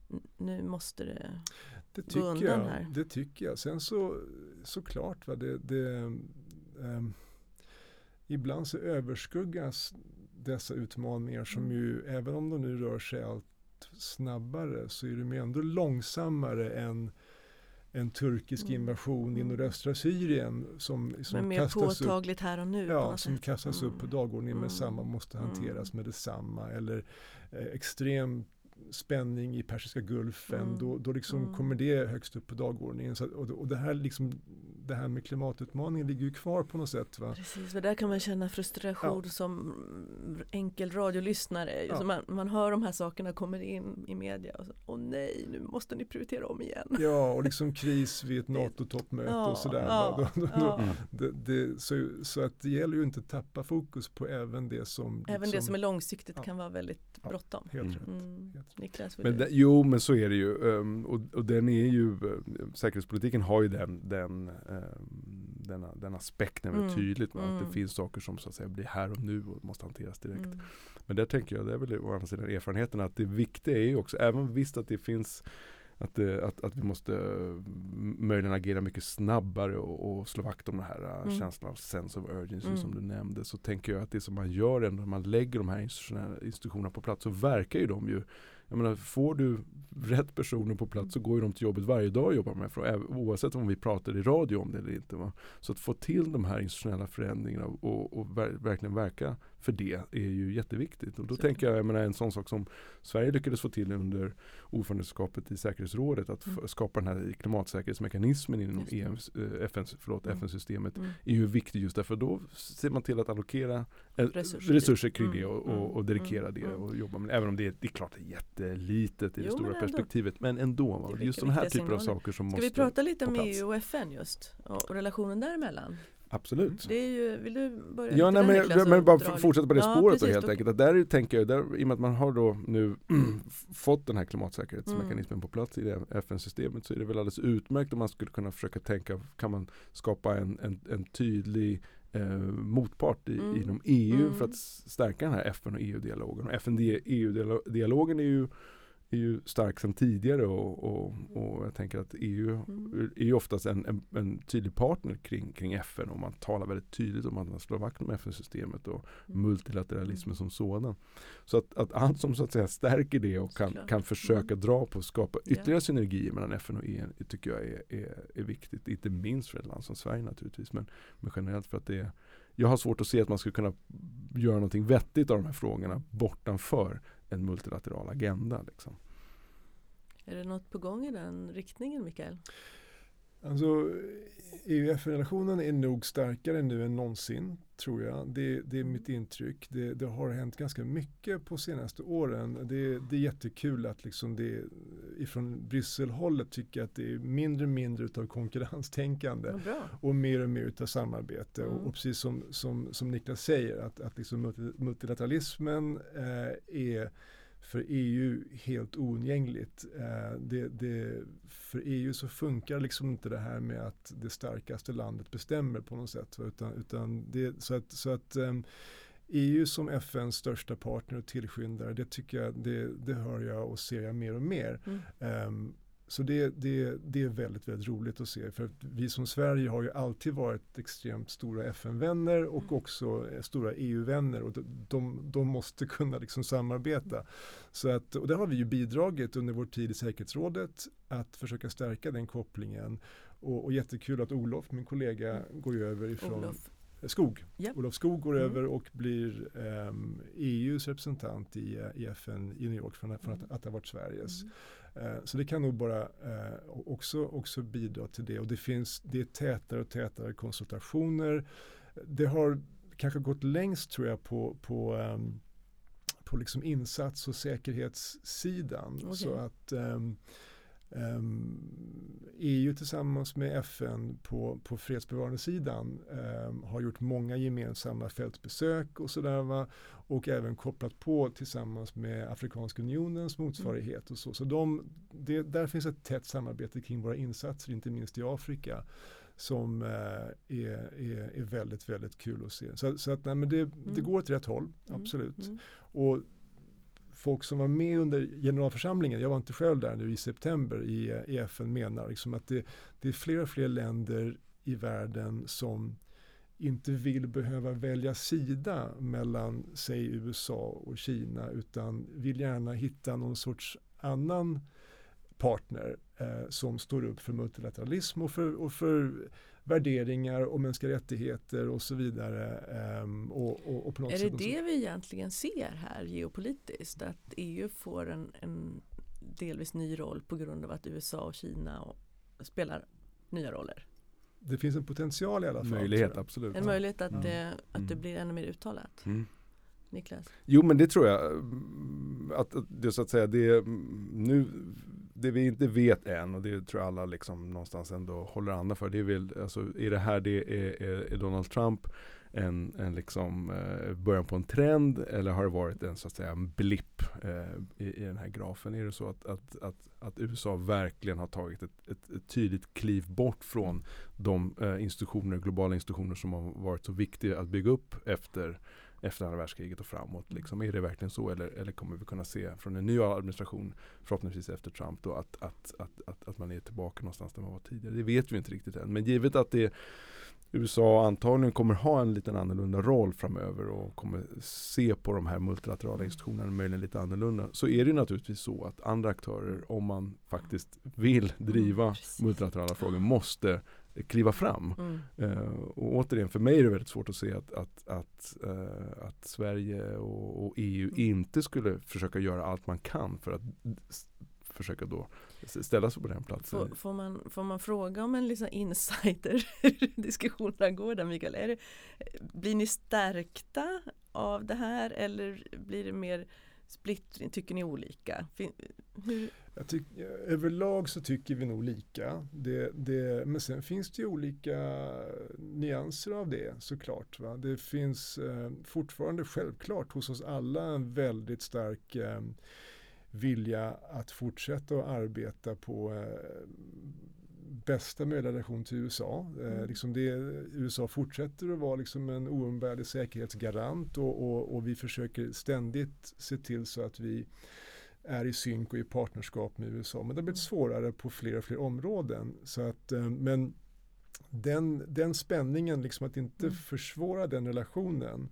"N- nu måste det Det gå undan jag, här. det tycker jag. Sen så såklart, va, det, det, ehm, ibland så överskuggas dessa utmaningar som ju, även om de nu rör sig allt snabbare, så är de ju ändå långsammare än en turkisk Mm. invasion i Mm. nordöstra Syrien som, som som mer kastas upp påtagligt här och nu? Ja, som sätt? kastas upp på Mm. dagordningen med Mm. samma måste hanteras Mm. med detsamma. Eller eh, extrem spänning i Persiska gulfen, Mm. då, då liksom Mm. kommer det högst upp på dagordningen. Så, och, och det här liksom det här med klimatutmaningen ligger ju kvar på något sätt. Va? Precis, för där kan man känna frustration Ja. som enkel radiolyssnare. Ja. Så man, man hör de här sakerna kommer in i media och så, åh nej, nu måste ni prioritera om igen. Ja, och liksom kris vid ett NATO-toppmöte Ja, och sådär. Då, då, ja. Mm. det, det, så, så att det gäller ju inte att tappa fokus på även det som... Även det liksom- som är långsiktigt kan vara väldigt bråttom. Helt rätt. Mm. Niklas, Men det, jo, men så är det ju. ehm, och, och den är ju, eh, säkerhetspolitiken har ju den, den, ehm, denna, den aspekten väldigt Mm. tydligt. Med Att Mm. det finns saker som så att säga blir här och nu och måste hanteras direkt. Mm. Men där tänker jag, det är väl å andra sidan erfarenheten att det viktiga är ju också, även visst att det finns att, det, att, att vi måste eh, möjligen agera mycket snabbare och, och slå vakt om den här eh, Mm. känslan av sense of urgency Mm. som du nämnde. Så tänker jag att det som man gör ändå när man lägger de här institutionerna på plats så verkar ju de ju jag menar, får du rätt personer på plats så går ju de till jobbet varje dag och jobbar med frågan. oavsett om vi pratar i radio om det eller inte. Va? Så att få till de här institutionella förändringarna och, och verkligen verka för det är ju jätteviktigt. Och då Så. tänker jag, jag menar, en sån sak som Sverige lyckades få till under ordförandeskapet i säkerhetsrådet, att Mm. skapa den här klimatsäkerhetsmekanismen inom. EMs, eh, FNs, förlåt, Mm. FN-systemet Mm. är ju viktigt just därför då ser man till att allokera eh, Resurser resurser, kring Mm, det och, mm, och, och dedikera mm, det och jobba med det. Även om det är, det är klart det är jättelitet i det Jo, stora men perspektivet. Men ändå, va? Just sådana här typer av saker som Ska måste vi prata lite om. EU och FN just och, och relationen däremellan? Absolut. Det är ju, vill du börja Ja, nej, men, Niklas, jag, men bara fortsätta på det Ja, spåret då precis, helt då- enkelt. Att där tänker jag, där, i och med att man har då nu fått den här klimatsäkerhetsmekanismen Mm. på plats i det FN-systemet så är det väl alldeles utmärkt om man skulle kunna försöka tänka, kan man skapa en, en, en tydlig eh, motpart i, Mm. inom EU Mm. för att stärka den här FN och EU-dialogen. FN-EU-dialogen är ju är ju stark sedan tidigare och, och, och jag tänker att EU Mm. är ju oftast en, en, en tydlig partner kring, kring FN och man talar väldigt tydligt om att man slår vakt om FN-systemet och Mm. multilateralismen som sådan. Så att, att allt som så att säga stärker det och kan, kan försöka Mm. dra på och skapa ytterligare synergier mellan FN och EU tycker jag är, är, är viktigt. Inte minst för ett land som Sverige naturligtvis men, men generellt för att det jag har svårt att se att man skulle kunna göra någonting vettigt av de här frågorna bortanför en multilateral agenda. Liksom. Är det något på gång i den riktningen Mikael? Alltså EU-FN-relationen är nog starkare nu än någonsin, tror jag. Det, det är mitt intryck. Det, det har hänt ganska mycket på senaste åren. Det, det är jättekul att liksom det, ifrån Brysselhållet tycker att det är mindre och mindre utav konkurrenstänkande bra. och mer och mer utav samarbete. Mm. Och, och precis som, som, som Niklas säger, att, att liksom multi- multilateralismen eh, är för EU helt oundgängligt. Eh, det, det, för EU så funkar liksom inte det här med att det starkaste landet bestämmer på något sätt. Utan, utan det, så att, så att um, EU som FNs största partner och tillskyndare, det tycker jag, det, det hör jag och ser jag mer och mer. Mm. Um, så det, det, det är väldigt, väldigt roligt att se. För att vi som Sverige har ju alltid varit extremt stora FN-vänner och mm. också eh, stora EU-vänner. Och de, de måste kunna liksom samarbeta. Så att, och det har vi ju bidragit under vår tid i säkerhetsrådet att försöka stärka den kopplingen. Och, och jättekul att Olof, min kollega, mm. går över ifrån Olof. Skog. Yep. Olof Skog går mm. över och blir um, ehm, EUs representant i, i FN i New York från, från att, att det har varit Sveriges. Mm. Eh, så det kan nog bara eh, också, också bidra till det och det finns det är tätare och tätare konsultationer. Det har kanske gått längst tror jag på, på, um, på liksom insats och säkerhetssidan. Okay. Så att um, ehm, EU tillsammans med FN på, på fredsbevarande sidan um, har gjort många gemensamma fältbesök och sådär och även kopplat på tillsammans med Afrikanska unionens motsvarighet och så. Så de, det, där finns ett tätt samarbete kring våra insatser, inte minst i Afrika som uh, är, är, är, väldigt, väldigt kul att se. Så, så att nej, men det, mm. det går åt rätt håll, mm. absolut. Mm. Och folk som var med under generalförsamlingen, jag var inte själv där nu i september i, i FN menar liksom att det, det är fler och fler länder i världen som inte vill behöva välja sida mellan säg USA och Kina utan vill gärna hitta någon sorts annan partner eh, som står upp för multilateralism och för, och för värderingar och mänskliga rättigheter och så vidare. Um, och, och, och är det det vi egentligen ser här geopolitiskt? Att EU får en, en delvis ny roll på grund av att USA och Kina spelar nya roller? Det finns en potential i alla fall. Möjlighet, absolut. En möjlighet att, mm. det, att det mm. blir ännu mer uttalat. Mm. Niklas? Jo men det tror jag. Att, att det så att säga det nu det vi inte vet än och det tror jag alla liksom någonstans ändå håller andan för. Det är väl, alltså, är det här det är, är, är Donald Trump en, en liksom eh, början på en trend eller har det varit en så att säga en blipp eh, i, i den här grafen? Är det så att, att, att, att USA verkligen har tagit ett, ett, ett tydligt kliv bort från de eh, institutioner, globala institutioner som har varit så viktiga att bygga upp efter efter andra världskriget och framåt. Mm. Liksom. Är det verkligen så eller, eller kommer vi kunna se från en ny administration förhoppningsvis efter Trump då att, att, att, att, att man är tillbaka någonstans där man var tidigare. Det vet vi inte riktigt än. Men givet att det USA antagligen kommer ha en liten annorlunda roll framöver och kommer se på de här multilaterala institutionerna möjligen lite annorlunda. Så är det naturligtvis så att andra aktörer, om man faktiskt vill driva mm, multilaterala frågor, måste kliva fram. Mm. Uh, och återigen, för mig är det väldigt svårt att se att, att, att, uh, att Sverige och, och, EU mm. inte skulle försöka göra allt man kan för att försöka då ställa sig på den platsen. Får, får, man, får man fråga om en liksom insider diskussionerna går där Mikael? Är det, blir ni stärkta av det här eller blir det mer splittring? Tycker ni olika? Hur? Tyck, överlag så tycker vi nog lika. Det, det, men sen finns det ju olika nyanser av det såklart. Va? Det finns eh, fortfarande självklart hos oss alla en väldigt stark eh, vilja att fortsätta att arbeta på eh, bästa möjliga relation till USA. Eh, mm. liksom det, USA fortsätter att vara liksom en oumbärlig säkerhetsgarant och, och, och, vi försöker ständigt se till så att vi är i synk och i partnerskap med USA. Men det har blivit mm. svårare på fler och fler områden. Så att, eh, men den, den spänningen, liksom att inte mm. försvåra den relationen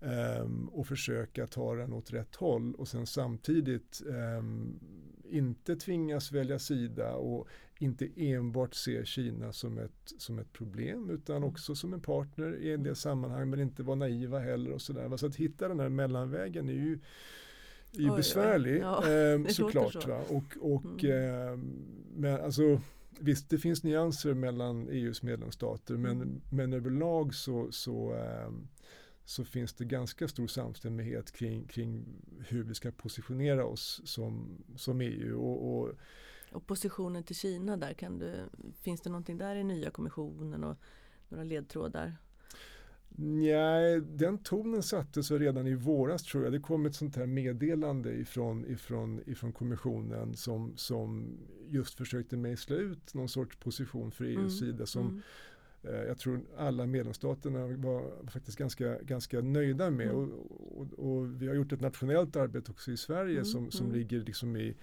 um, och försöka ta den åt rätt håll och sen samtidigt um, inte tvingas välja sida och inte enbart se Kina som ett, som ett problem utan mm. också som en partner i en del sammanhang men inte vara naiva heller och sådär. Så att hitta den här mellanvägen är ju är Oj, besvärlig ja. eh, såklart. Så. Va? Och, och, mm. eh, men alltså, visst, det finns nyanser mellan EUs medlemsstater men, mm. men överlag så, så, eh, så finns det ganska stor samstämmighet kring, kring hur vi ska positionera oss som, som EU. Och, och, och positionen till Kina där, kan du, finns det någonting där i nya kommissionen och några ledtrådar? Nej, den tonen sattes redan i våras tror jag. Det kom ett sånt här meddelande ifrån, ifrån, ifrån kommissionen som, som just försökte mejsla ut någon sorts position för EUs Mm, sida som mm. eh, jag tror alla medlemsstaterna var faktiskt ganska, ganska nöjda med. Mm. Och, och, och vi har gjort ett nationellt arbete också i Sverige Mm, som, som mm. ligger liksom i,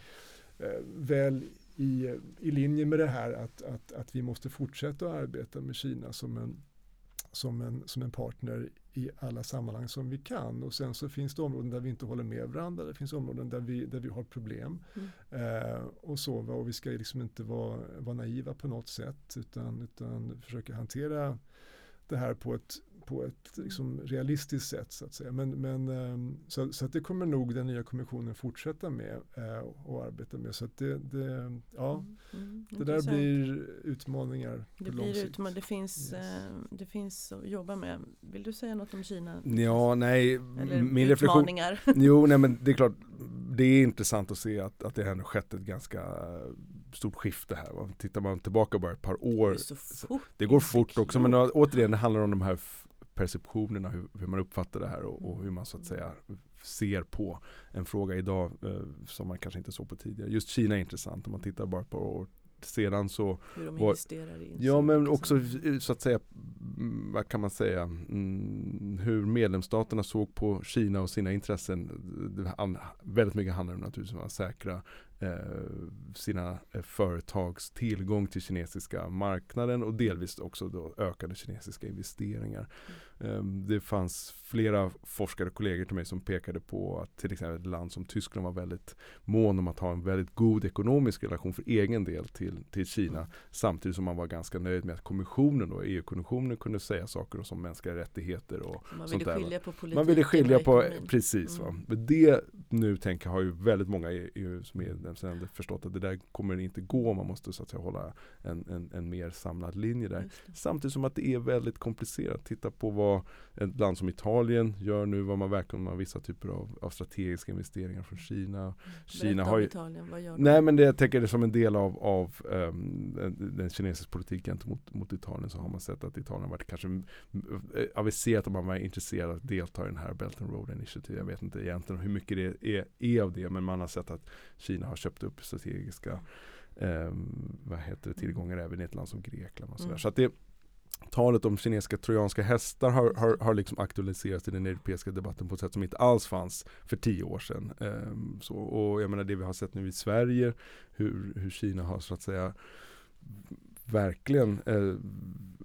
eh, väl i, i linje med det här att, att, att vi måste fortsätta att arbeta med Kina som en, som, en, som en partner i alla sammanhang som vi kan. Och sen så finns det områden där vi inte håller med varandra. Det finns områden där vi, där vi har problem. Mm. Eh, och så, och vi ska liksom inte vara, vara naiva på något sätt utan, utan försöka hantera det här på ett, på ett liksom realistiskt sätt så att säga. Men, men, ehm, så, så att det kommer nog den nya kommissionen fortsätta med eh, och arbeta med. Så att det, det, ja, Mm, mm, det där intressant. blir utmaningar på Det lång blir sikt. utmaning, det finns, Yes. eh, det finns att jobba med. Vill du säga något om Kina? Ja, nej, Eller min reflektion. utmaningar? Jo, nej men det är klart, det är intressant att se att, att det ändå skett ett ganska stort skifte här. Tittar man tillbaka bara ett par Det år, är så fort. det går fort också, men återigen det handlar om de här perceptionerna, hur, hur man uppfattar det här och, och hur man så att säga ser på en fråga idag eh, som man kanske inte såg på tidigare. Just Kina är intressant om man tittar bara på år sedan så Hur de investerar i Ja men också så att säga, mm, vad kan man säga, mm, hur medlemsstaterna såg på Kina och sina intressen. Det Väldigt mycket handlar om naturligtvis om att säkra eh, sina eh, företags tillgång till kinesiska marknaden och delvis också då ökade kinesiska investeringar. Eh, det fanns flera forskare och kollegor till mig som pekade på att till exempel ett land som Tyskland var väldigt mån om att ha en väldigt god ekonomisk relation för egen del till, till Kina. Samtidigt som man var ganska nöjd med att kommissionen då, EU-kommissionen kunde säga saker som mänskliga rättigheter och Man sånt ville där, va. skilja på politiken man ville skilja och på, precis va. Mm. Men det nu tänker jag har ju väldigt många E EUs medlemsländer förstått att det där kommer inte gå. Man måste så att säga hålla en, en, en mer samlad linje där. Samtidigt som att det är väldigt komplicerat. Titta på vad ett land som Italien gör nu, vad man har vissa typer av, av strategiska investeringar från Kina. Kina Berätta har ju- Italien, vad gör de? Nej men det jag tänker det som en del av, av ehm, den, kinesiska politiken gentemot mot Italien så har man sett att Italien varit kanske mm, eh, aviserat att man var intresserad av att delta i den här Belt and Road Initiative. Jag vet inte egentligen hur mycket det är, är av det men man har sett att Kina har köpt upp strategiska ehm, vad heter det, tillgångar även i ett land som Grekland och sådär. Mm. Så att det Talet om kinesiska trojanska hästar har, har, har liksom aktualiserats i den europeiska debatten på ett sätt som inte alls fanns för tio år sedan. Ehm, så, och jag menar det vi har sett nu i Sverige, hur, hur Kina har så att säga verkligen eh,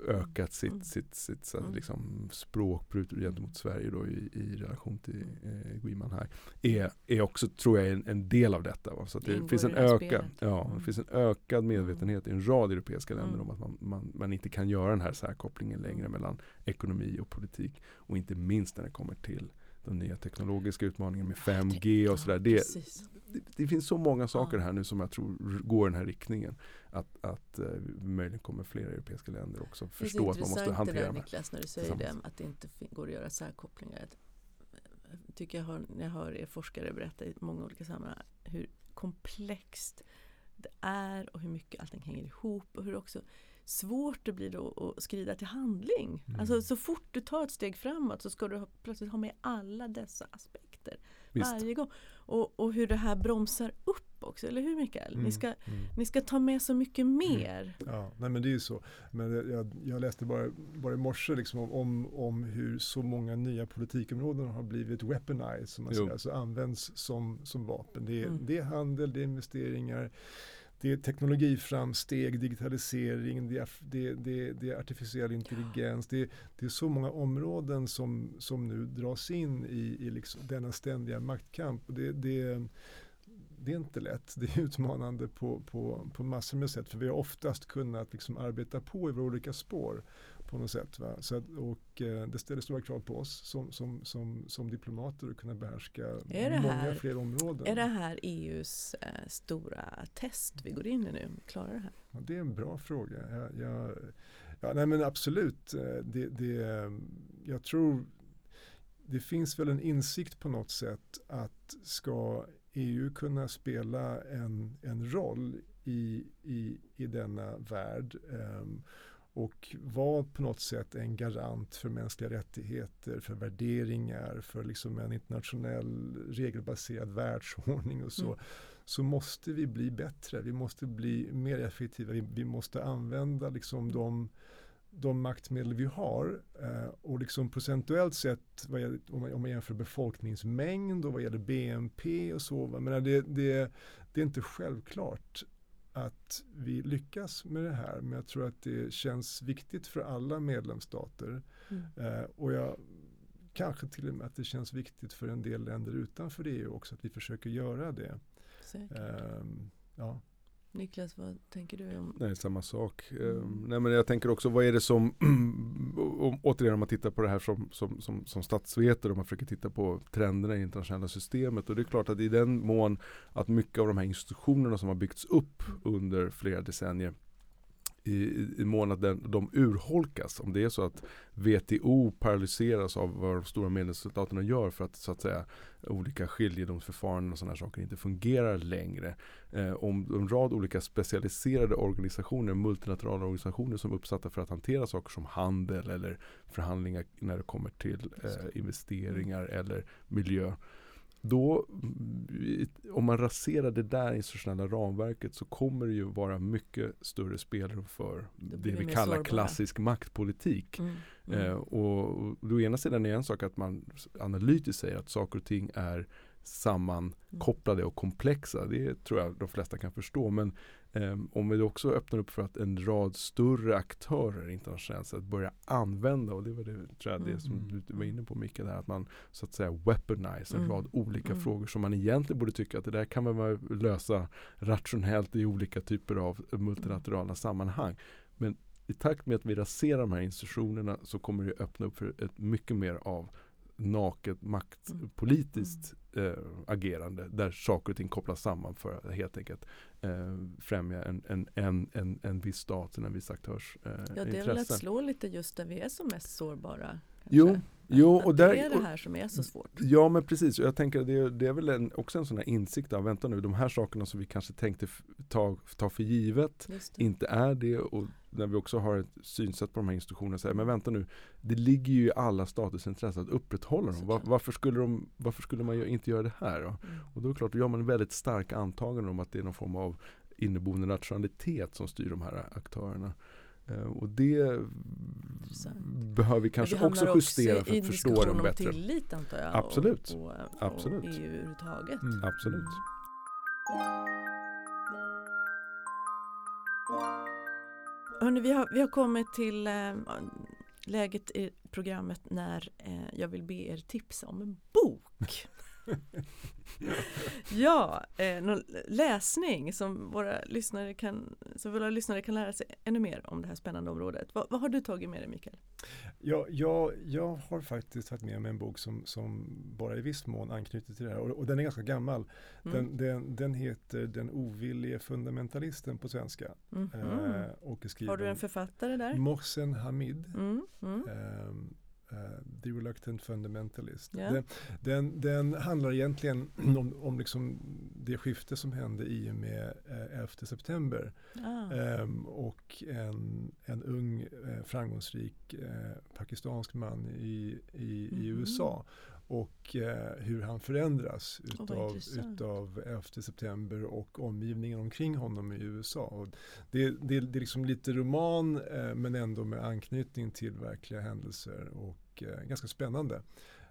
ökat sitt, Mm. sitt, sitt så, Mm. liksom, språkbruk gentemot Sverige då i, i relation till eh, Guiman här. Är, är också, tror jag, en, en del av detta. Va? Så Det det, finns en spelet. ja, Mm. det finns en ökad medvetenhet i en rad europeiska länder Mm. om att man, man, man inte kan göra den här särkopplingen längre mellan ekonomi och politik. Och inte minst när det kommer till de nya teknologiska utmaningarna med 5G och sådär. Det, det, det finns så många saker här nu som jag tror går i den här riktningen. Att, att eh, möjligen kommer flera europeiska länder också Det förstå att man måste intressant det hantera där det. Niklas när du säger det, att det inte går att göra särkopplingar. Jag tycker jag hör, när jag hör er forskare berätta i många olika sammanhang hur komplext det är och hur mycket allting hänger ihop och hur också svårt det blir då att skrida till handling. Mm. Alltså så fort du tar ett steg framåt så ska du ha, plötsligt ha med alla dessa aspekter Visst. varje gång. Och, och hur det här bromsar upp också, eller hur Mikael? Ni, Mm, ska, mm. ni ska ta med så mycket mer. Ja, nej men det är ju så. Men jag- jag, läste bara, bara i morse liksom om, om, hur så många nya politikområden har blivit weaponized, som man säger, alltså används som, som vapen. Det är, Mm. det är handel, det är investeringar, det är teknologiframsteg, digitalisering, det är, det, det, det är artificiell intelligens. Det, det är så många områden som, som nu dras in i, i liksom denna ständiga maktkamp. Och det, det, det är inte lätt, det är utmanande på, på, på massor med sätt. För vi har oftast kunnat liksom arbeta på i våra olika spår på något sätt. Va? Så att, och eh, det ställer stora krav på oss som, som, som, som diplomater att kunna behärska många här- fler områden. Är det här EUs eh, stora test vi går in i nu? Klarar det här? Ja, det är en bra fråga. Jag, jag, ja, nej men absolut. Eh, Det, det, jag tror det finns väl en insikt på något sätt att ska EU kunna spela en, en roll i, i, i denna värld ehm, och vara på något sätt en garant för mänskliga rättigheter, för värderingar, för liksom en internationell regelbaserad världsordning och så, mm. så måste vi bli bättre. Vi måste bli mer effektiva. Vi, vi måste använda liksom de de maktmedel vi har eh, och liksom procentuellt sett gäller, om, man, om man jämför befolkningsmängd och vad gäller BNP och så. Men det, det, det är inte självklart att vi lyckas med det här men jag tror att det känns viktigt för alla medlemsstater. Mm. Eh, och jag, kanske till och med att det känns viktigt för en del länder utanför EU också att vi försöker göra det. Eh, ja. Niklas, vad tänker du om? Nej, samma sak. Mm. Um, nej, men jag tänker också, vad är det som, återigen om man tittar på det här som, som, som, som statsvetare och man försöker titta på trenderna i internationella systemet. Och det är klart att i den mån att mycket av de här institutionerna som har byggts upp under flera decennier i, i mån att den, de urholkas. Om det är så att WTO paralyseras av vad de stora medlemsstaterna gör för att så att säga olika skiljedomsförfaranden och sådana saker inte fungerar längre. Eh, om en rad olika specialiserade organisationer, multilaterala organisationer som är uppsatta för att hantera saker som handel eller förhandlingar när det kommer till eh, investeringar eller miljö då, om man raserar det där institutionella ramverket så kommer det ju vara mycket större spelrum för det, det vi kallar sårbara. klassisk maktpolitik. Mm, mm. Eh, och, och å ena sidan är en sak att man analytiskt säger att saker och ting är sammankopplade och komplexa. Det tror jag de flesta kan förstå. Men om vi också öppnar upp för att en rad större aktörer internationellt sett börjar använda, och det var det, tror jag, det som mm. du var inne på Micke, där, att man så att säga weaponize en mm. rad olika mm. frågor som man egentligen borde tycka att det där kan man lösa rationellt i olika typer av multilaterala mm. sammanhang. Men i takt med att vi raserar de här institutionerna så kommer det öppna upp för ett mycket mer av naket maktpolitiskt mm. eh, agerande där saker och ting kopplas samman för att helt enkelt eh, främja en, en, en, en, en viss stat eller en viss aktörs eh, Ja, det är väl att slå lite just där vi är som mest sårbara. Kanske. Jo, Jo, och där, det är det här som är så svårt. Ja men precis, jag tänker att det, det är väl en, också en sån här insikt av, vänta nu, de här sakerna som vi kanske tänkte ta, ta för givet, inte är det och när vi också har ett synsätt på de här institutionerna, säger, men vänta nu, det ligger ju i alla staters intresse att upprätthålla dem. Var, varför, skulle de, varför skulle man inte göra det här? Då? Mm. Och då är det klart, då gör man en väldigt stark antagande om att det är någon form av inneboende rationalitet som styr de här aktörerna. Eh, och det behöver vi kanske vi också justera för att förstå den bättre. om tillit antar jag. Absolut. Och, och, Absolut. och EU överhuvudtaget. Mm. Absolut. Hörrni, vi, har, vi har kommit till äh, läget i programmet när äh, jag vill be er tipsa om en bok. ja, eh, någon läsning som våra lyssnare kan, så våra lyssnare kan lära sig ännu mer om det här spännande området. Va, vad har du tagit med dig Mikael? Ja, jag, jag har faktiskt tagit med mig en bok som, som bara i viss mån anknyter till det här och, och den är ganska gammal. Mm. Den, den, den, heter Den ovillige fundamentalisten på svenska. Mm -hmm. eh, och har du en författare där? Mohsen Hamid. Mm, eh, Uh, The Reluctant Fundamentalist. Yeah. Den, den, den, handlar egentligen om, om liksom det skifte som hände i och med uh, eh, 11 september. Ah. Um, och en, en ung uh, framgångsrik pakistansk man i, i, mm. i mhm. USA och eh, hur han förändras utav, oh, utav 11 september och omgivningen omkring honom i USA. Och det, det, det är liksom lite roman eh, men ändå med anknytning till verkliga händelser och eh, ganska spännande.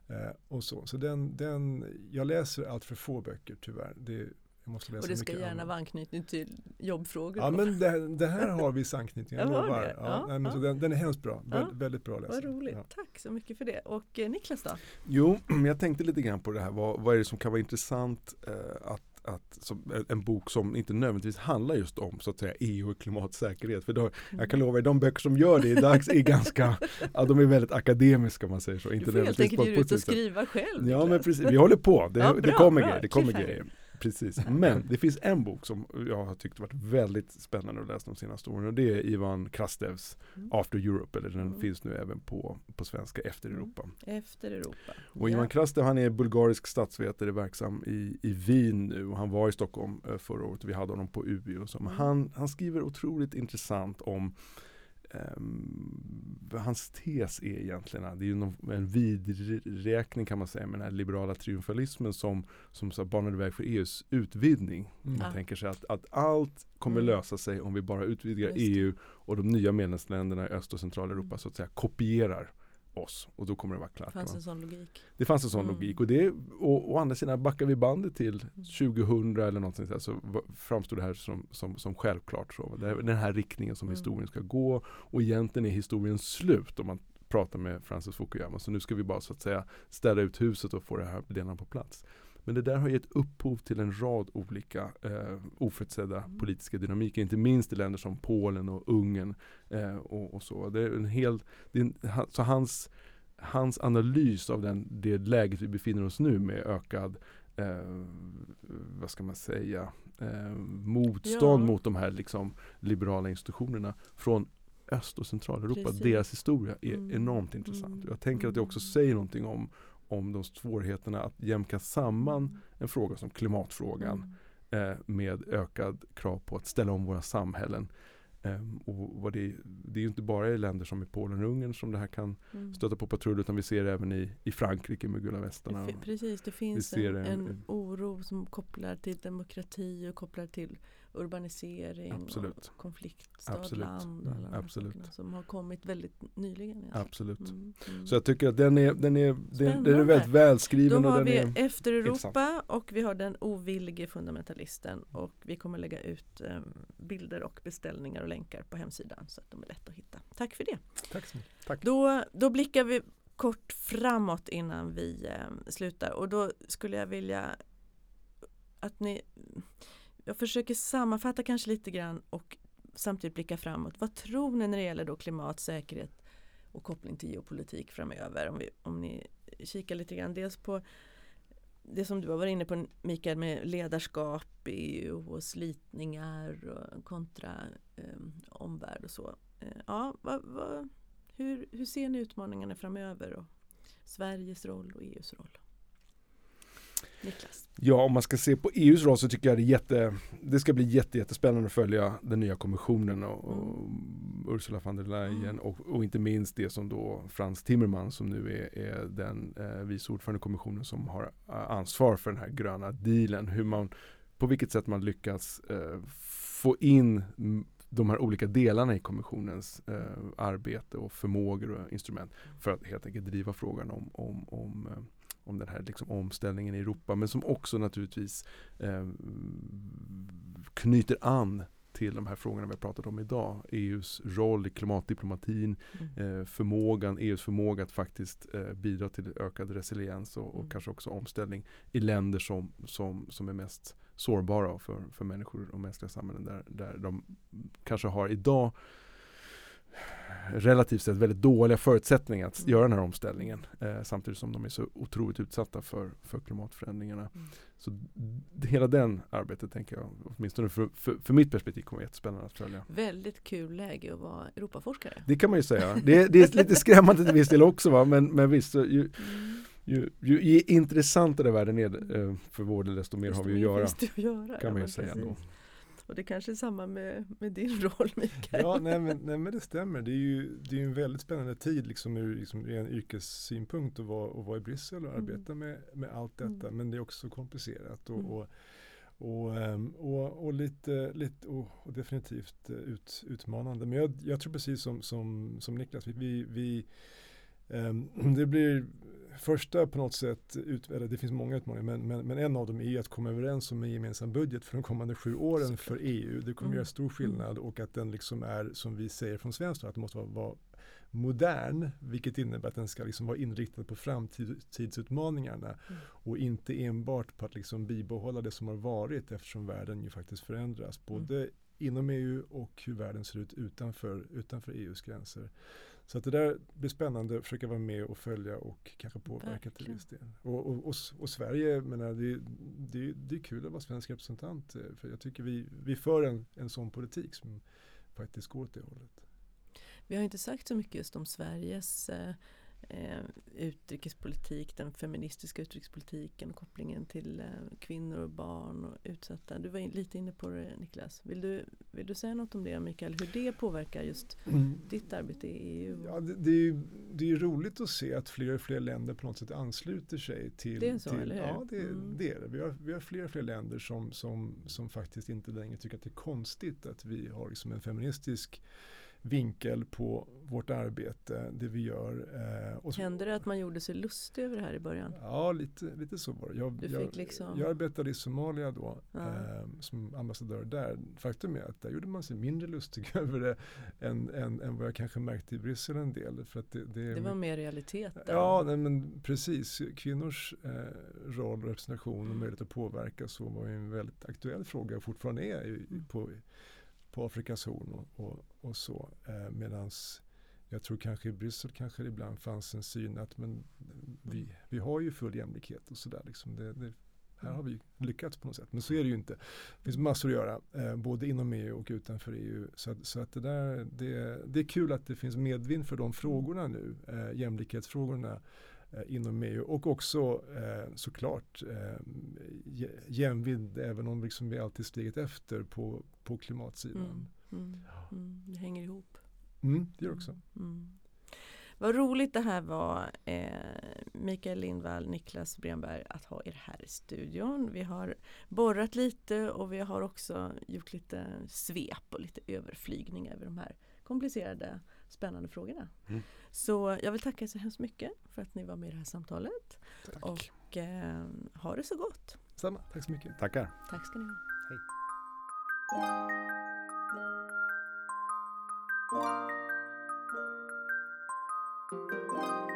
Eh, och så så den, den, jag läser allt för få böcker tyvärr. Det, och det ska gärna annat. vara anknytning till jobbfrågor? Ja, men det, det, här har viss anknytning, jag lovar. Ja, ja, nej, men ja. den, den, är hemskt bra, ja. väldigt bra att läsa. Vad roligt, tack så mycket för det. Och eh, Niklas då? Jo, jag tänkte lite grann på det här, vad, vad är det som kan vara intressant eh, att att, som, en bok som inte nödvändigtvis handlar just om så att säga EU och klimatsäkerhet. För då, jag kan lova er, de böcker som gör det idag är ganska, ja, de är väldigt akademiska om man säger så. Inte du får helt enkelt ge ut och skriva själv. Ja men precis, vi håller på, det, ja, bra, det kommer grejer. Det kommer grejer. Precis, men det finns en bok som jag har tyckt varit väldigt spännande att läsa de senaste åren och det är Ivan Krastevs mm. After Europe, eller den mm. finns nu även på, på svenska Efter mm. Europa. Efter Europa. Och Ivan Krastev han är bulgarisk statsvetare verksam i, i Wien nu och han var i Stockholm eh, förra året, vi hade honom på UB och så. Men mm. han, han skriver otroligt intressant om Um, hans tes är egentligen, det är ju någon, en vidräkning kan man säga med den här liberala triumfalismen som, som så banade väg för EUs utvidgning. Mm. Man tänker sig att, att allt kommer mm. lösa sig om vi bara utvidgar EU och de nya medlemsländerna i Öst och Centraleuropa mm. så att säga kopierar oss och då kommer det vara klart. Det fanns en sån logik. Det fanns en sån mm. logik och det och, å andra sidan backar vi bandet till 2000 mm. eller någonting så, så framstår det här som, som, som självklart. Så. Det är den här riktningen som mm. historien ska gå och egentligen är historien slut om man pratar med Francis Fukuyama. Så nu ska vi bara så att säga städa ut huset och få det här delarna på plats. Men det där har gett upphov till en rad olika eh, oförutsedda mm. politiska dynamiker, inte minst i länder som Polen och Ungern eh, och, och, så. Det är en hel, är en, så hans, hans analys av den, det läget vi befinner oss nu med ökad eh, vad ska man säga, eh, motstånd ja. mot de här liksom, liberala institutionerna från Öst och Centraleuropa, Precis. deras historia är mm. enormt intressant. Mm. Jag tänker att det också mm. säger någonting om om de svårigheterna att jämka samman mm. en fråga som klimatfrågan mm. eh, med ökad krav på att ställa om våra samhällen. Eh, och vad det, det är ju inte bara i länder som i Polen och Ungern som det här kan mm. stöta på patrull utan vi ser det även i, i Frankrike med gula västarna. Precis, det finns en, en, oro som kopplar till demokrati och kopplar till urbanisering Absolut. och konfliktstadland. Mm, absolut. Som har kommit väldigt nyligen. Absolut. Mm, mm. Så jag tycker att den är, den är, den, den är väldigt välskriven. Då har och den vi är Efter Europa och vi har den ovillige fundamentalisten och vi kommer lägga ut eh, bilder och beställningar och länkar på hemsidan så att de är lätta att hitta. Tack för det. Tack så mycket. Tack. Då, då blickar vi kort framåt innan vi eh, slutar och då skulle jag vilja att ni jag försöker sammanfatta kanske lite grann och samtidigt blicka framåt. Vad tror ni när det gäller då klimat, säkerhet och koppling till geopolitik framöver? Om, vi, om ni kikar lite grann dels på det som du har varit inne på Mikael med ledarskap i EU och slitningar och kontra eh, omvärld och så. Eh, ja, va, va, hur, hur ser ni utmaningarna framöver och Sveriges roll och EUs roll? Niklas? Ja, om man ska se på EUs roll så tycker jag det, jätte, det ska bli jätte, jättespännande att följa den nya kommissionen och, och. Ursula von der Leyen mm. och, och, inte minst det som då Frans Timmermans som nu är, är den eh, vice ordförande kommissionen som har eh, ansvar för den här gröna dealen. Hur man, på vilket sätt man lyckas eh, få in de här olika delarna i kommissionens eh, arbete och förmågor och instrument för att helt enkelt driva frågan om, om, om eh, om den här liksom omställningen i Europa men som också naturligtvis eh, knyter an till de här frågorna vi har pratat om idag. EUs roll i klimatdiplomatin, mm. eh, förmågan, EUs förmåga att faktiskt eh, bidra till ökad resiliens och, och mm. kanske också omställning i länder som, som, som är mest sårbara för, för människor och mänskliga samhällen där, där de kanske har idag relativt sett väldigt dåliga förutsättningar att göra den här omställningen eh, samtidigt som de är så otroligt utsatta för, för klimatförändringarna. Mm. Så hela den arbetet tänker jag, åtminstone för, för, för mitt perspektiv, kommer vara jättespännande att följa. Väldigt kul läge att vara Europaforskare. Det kan man ju säga. Det, det är lite skrämmande till viss del också va? men, men visst, ju, mm. ju, ju, ju intressantare världen är eh, för vår del desto mer desto har vi att göra. Att göra. Kan man ju säga ändå. Och det kanske är samma med, med din roll Mikael. Ja, nej men, nej men det stämmer. Det är ju det är en väldigt spännande tid liksom ur liksom, en yrkessynpunkt att vara, att vara i Bryssel och mm. arbeta med, med allt detta. Mm. Men det är också komplicerat och, mm. och, och, ehm, och, och, lite, lite och, definitivt eh, ut, utmanande. Men jag, jag tror precis som, som, som Niklas, vi, vi, vi um, det blir första på något sätt, ut, eller det finns många utmaningar, men, men, men, en av dem är att komma överens om en gemensam budget för de kommande sju åren för EU. Det kommer mm. göra stor skillnad och att den liksom är, som vi säger från svenskt att den måste vara, vara modern, vilket innebär att den ska liksom vara inriktad på framtidsutmaningarna mm. och inte enbart på att liksom bibehålla det som har varit eftersom världen ju faktiskt förändras, både mm. inom EU och hur världen ser ut utanför, utanför EUs gränser. Så att det där blir spännande att försöka vara med och följa och kanske påverka till viss del. Och, och, och, och Sverige, menar, det, det, det är kul att vara svensk representant. Eh, för jag tycker vi, vi för en, en sån politik som faktiskt går åt det hållet. Vi har inte sagt så mycket just om Sveriges eh, eh, utrikespolitik, den feministiska utrikespolitiken kopplingen till eh, kvinnor och barn och utsatta. Du var in, lite inne på det Niklas. Vill du, vill du säga något om det Mikael? Hur det påverkar just mm. ditt arbete i EU? Ja, det, det, är ju, det är roligt att se att fler och fler länder på något sätt ansluter sig till... Det är så, till, eller hur? Ja, det, mm. det är det. Vi har, vi har fler och fler länder som, som, som faktiskt inte längre tycker att det är konstigt att vi har liksom en feministisk vinkel på vårt arbete, det vi gör. Eh, så, Hände det att man gjorde sig lustig över det här i början? Ja, lite, lite så var det. Jag, jag, liksom... jag arbetade i Somalia då ja. eh, som ambassadör där. Faktum är att där gjorde man sig mindre lustig över det än, än, än vad jag kanske märkte i Bryssel en del. För att det, det, det var mer realitet? Då. Ja, nej, men precis. Kvinnors eh, roll och representation och möjlighet att påverka så var ju en väldigt aktuell fråga och fortfarande är i, mm. på på Afrikas horn och, och, och så. Eh, medans jag tror kanske i Bryssel kanske det ibland fanns en syn att men vi, vi har ju full jämlikhet och sådär. Liksom det, det, här har vi lyckats på något sätt. Men så är det ju inte. Det finns massor att göra, eh, både inom EU och utanför EU. Så, så att det, där, det, det är kul att det finns medvind för de frågorna nu, eh, jämlikhetsfrågorna eh, inom EU och också eh, såklart eh, jämvind även om liksom vi alltid steget efter på, på klimatsidan. Mm, mm, mm, det hänger ihop. Mm, det gör också. Mm. Vad roligt det här var eh, Mikael Lindvall, Niklas Bremberg att ha er här i studion. Vi har borrat lite och vi har också gjort lite svep och lite överflygning över de här komplicerade spännande frågorna. Mm. Så jag vill tacka så hemskt mycket för att ni var med i det här samtalet. Tack. Och eh, ha det så gott. Samma, tack så mycket. Tackar. Tack ska ni ha. Hej. Thank you.